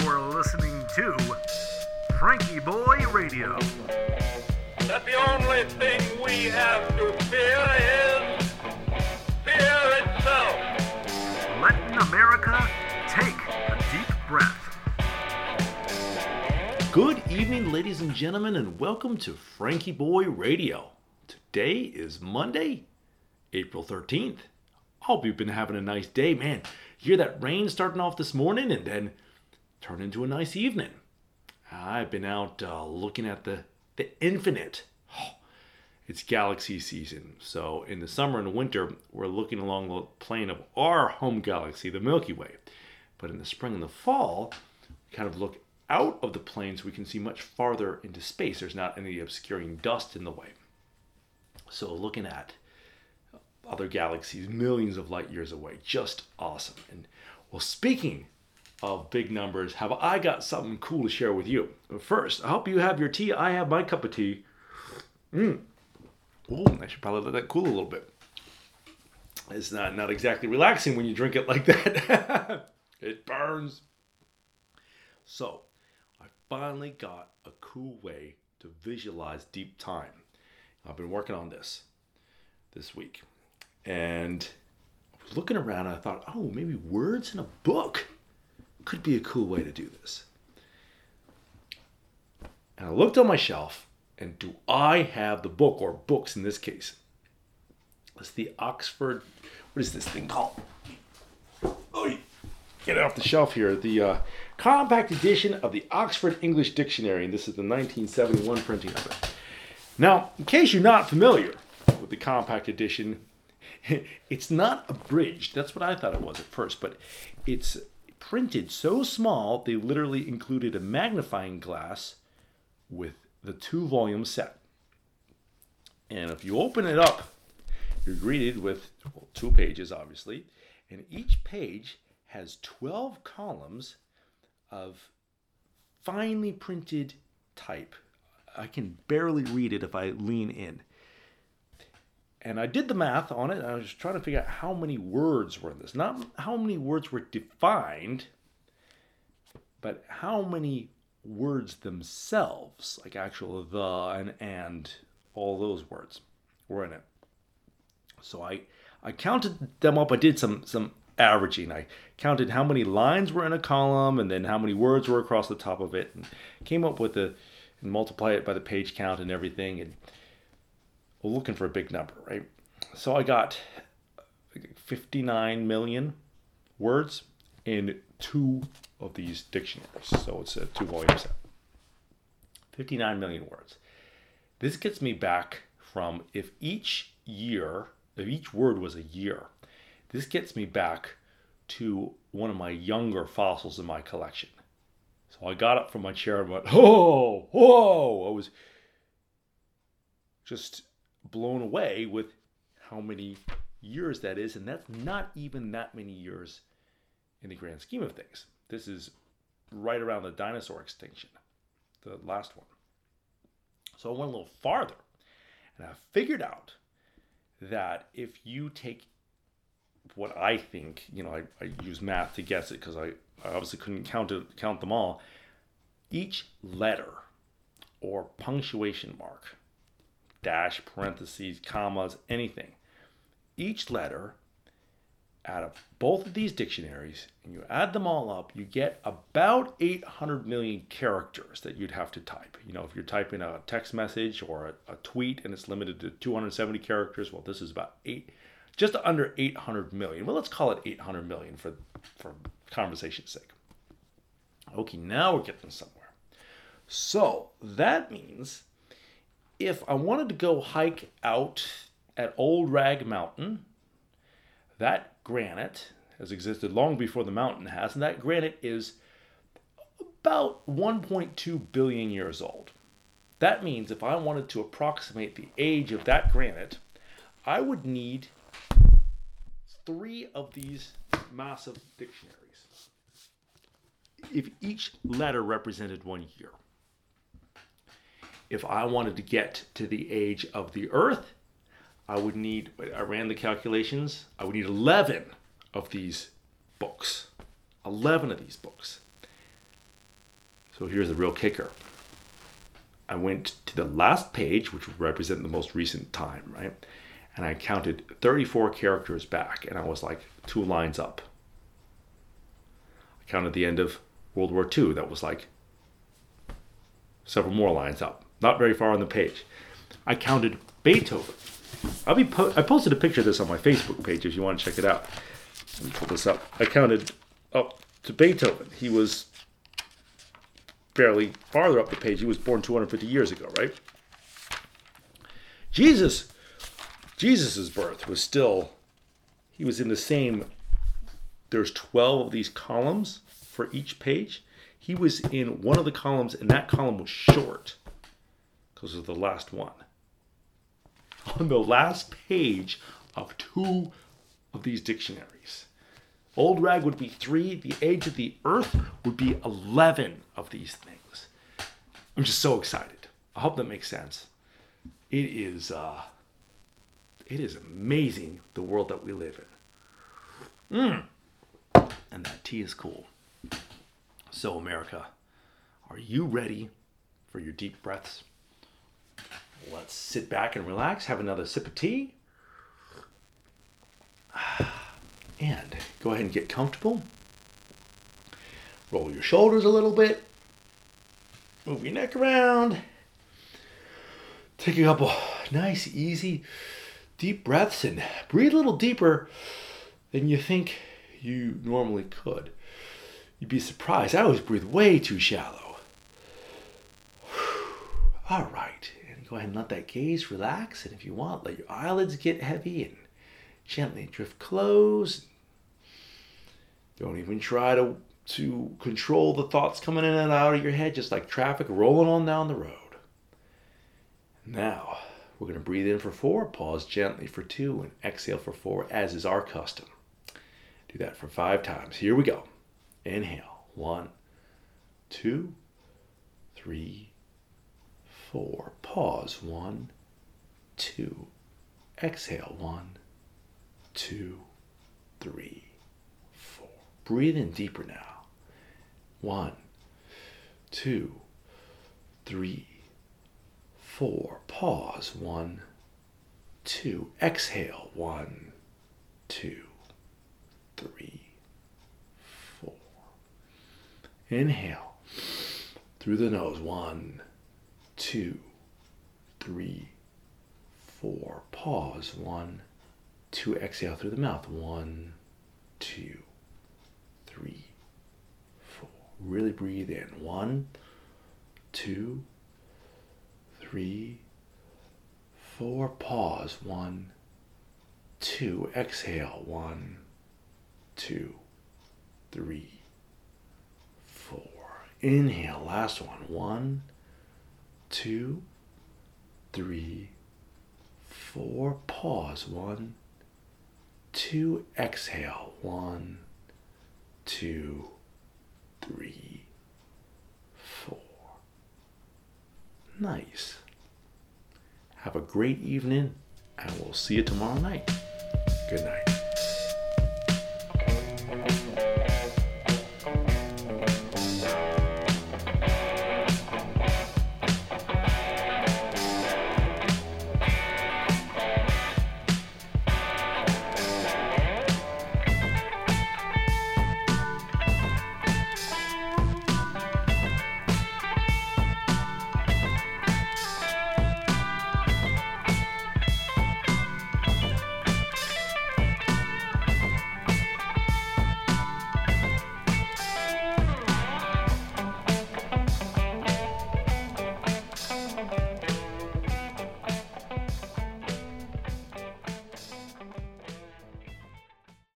You're listening to FrankieBoi Radio. that the only thing we have to fear is fear itself. Letting America take a deep breath. Good evening, ladies and gentlemen, and welcome to FrankieBoi Radio. Today is Monday, April 13th. I Hope you've been having a nice day, man. You hear that rain starting off this morning and then turn into a nice evening. I've been out uh, looking at the, the infinite. it's galaxy season. So in the summer and winter, we're looking along the plane of our home galaxy, the Milky Way. But in the spring and the fall, we kind of look out of the plane so we can see much farther into space. There's not any obscuring dust in the way. So looking at other galaxies millions of light years away, just awesome. And well, speaking of big numbers, have I got something cool to share with you? But first, I hope you have your tea. I have my cup of tea. Mm. Ooh, I should probably let that cool a little bit. It's not, not exactly relaxing when you drink it like that. it burns. So, I finally got a cool way to visualize deep time. I've been working on this this week. And I was looking around and I thought, oh, maybe words in a book could be a cool way to do this. And I looked on my shelf, and do I have the book, or books in this case? It's the Oxford, what is this thing called? Oh, get it off the shelf here. The uh, compact edition of the Oxford English Dictionary, and this is the 1971 printing of it. Now, in case you're not familiar with the compact edition, it's not abridged. That's what I thought it was at first, but it's printed so small they literally included a magnifying glass with the two volume set. And if you open it up, you're greeted with well, two pages, obviously, and each page has 12 columns of finely printed type. I can barely read it if I lean in. And I did the math on it. I was trying to figure out how many words were in this. Not how many words were defined, but how many words themselves, like actual the and and, all those words, were in it. So I I counted them up. I did some some averaging. I counted how many lines were in a column and then how many words were across the top of it, and came up with the and multiply it by the page count and everything. And looking for a big number, right? So I got 59 million words in two of these dictionaries. So it's a two volume set. 59 million words. This gets me back from if each year, if each word was a year, this gets me back to one of my younger fossils in my collection. So I got up from my chair and went, whoa, whoa. I was just blown away with how many years that is. And that's not even that many years in the grand scheme of things. This is right around the dinosaur extinction, the last one. So I went a little farther and I figured out that if you take what I think, you know, I, I use math to guess it because I, I obviously couldn't count it, count them all. Each letter or punctuation mark, dash, parentheses, commas, anything, each letter out of both of these dictionaries and you add them all up, you get about 800 million characters that you'd have to type. You know, if you're typing a text message or a, a tweet and it's limited to 270 characters, well, this is about eight, just under 800 million. Well, let's call it 800 million for, for conversation's sake. Okay, now we're getting somewhere. So that means if I wanted to go hike out at Old Rag Mountain, that granite has existed long before the mountain has, and that granite is about 1.2 billion years old. That means if I wanted to approximate the age of that granite, I would need three of these massive dictionaries. If each letter represented one year. If I wanted to get to the age of the earth, I would need, I ran the calculations, I would need 11 of these books. 11 of these books. So here's the real kicker. I went to the last page, which would represent the most recent time, right? And I counted 34 characters back, and I was like two lines up. I counted the end of World War II, that was like several more lines up, not very far on the page. I counted Beethoven. I'll be po- I posted a picture of this on my Facebook page if you want to check it out. Let me pull this up. I counted up to Beethoven. He was fairly farther up the page. He was born 250 years ago, right? Jesus, Jesus's birth was still. He was in the same. There's 12 of these columns for each page. He was in one of the columns, and that column was short because of the last one. On the last page of two of these dictionaries. Old rag would be three, the age of the earth would be 11 of these things. I'm just so excited. I hope that makes sense. It is, uh, it is amazing the world that we live in. Mm. And that tea is cool. So, America, are you ready for your deep breaths? Let's sit back and relax, have another sip of tea, and go ahead and get comfortable. Roll your shoulders a little bit, move your neck around, take a couple nice, easy, deep breaths, and breathe a little deeper than you think you normally could. You'd be surprised. I always breathe way too shallow. All right. Go ahead and let that gaze relax. And if you want, let your eyelids get heavy and gently drift closed. Don't even try to, to control the thoughts coming in and out of your head, just like traffic rolling on down the road. Now, we're going to breathe in for four, pause gently for two, and exhale for four, as is our custom. Do that for five times. Here we go. Inhale. One, two, three, four. Pause. One, two. Exhale. One, two, three, four. Breathe in deeper now. One, two, three, four. Pause. One, two. Exhale. One, two, three, four. Inhale through the nose. One, two, three, four. Pause. One, two. Exhale through the mouth. One, two, three, four. Really breathe in. One, two, three, four. Pause. One, two. Exhale. One, two, three, four. Inhale. Last one. One, two, three, four. Pause. One, two. Exhale. One, two, three, four. Nice. Have a great evening, and we'll see you tomorrow night. Good night.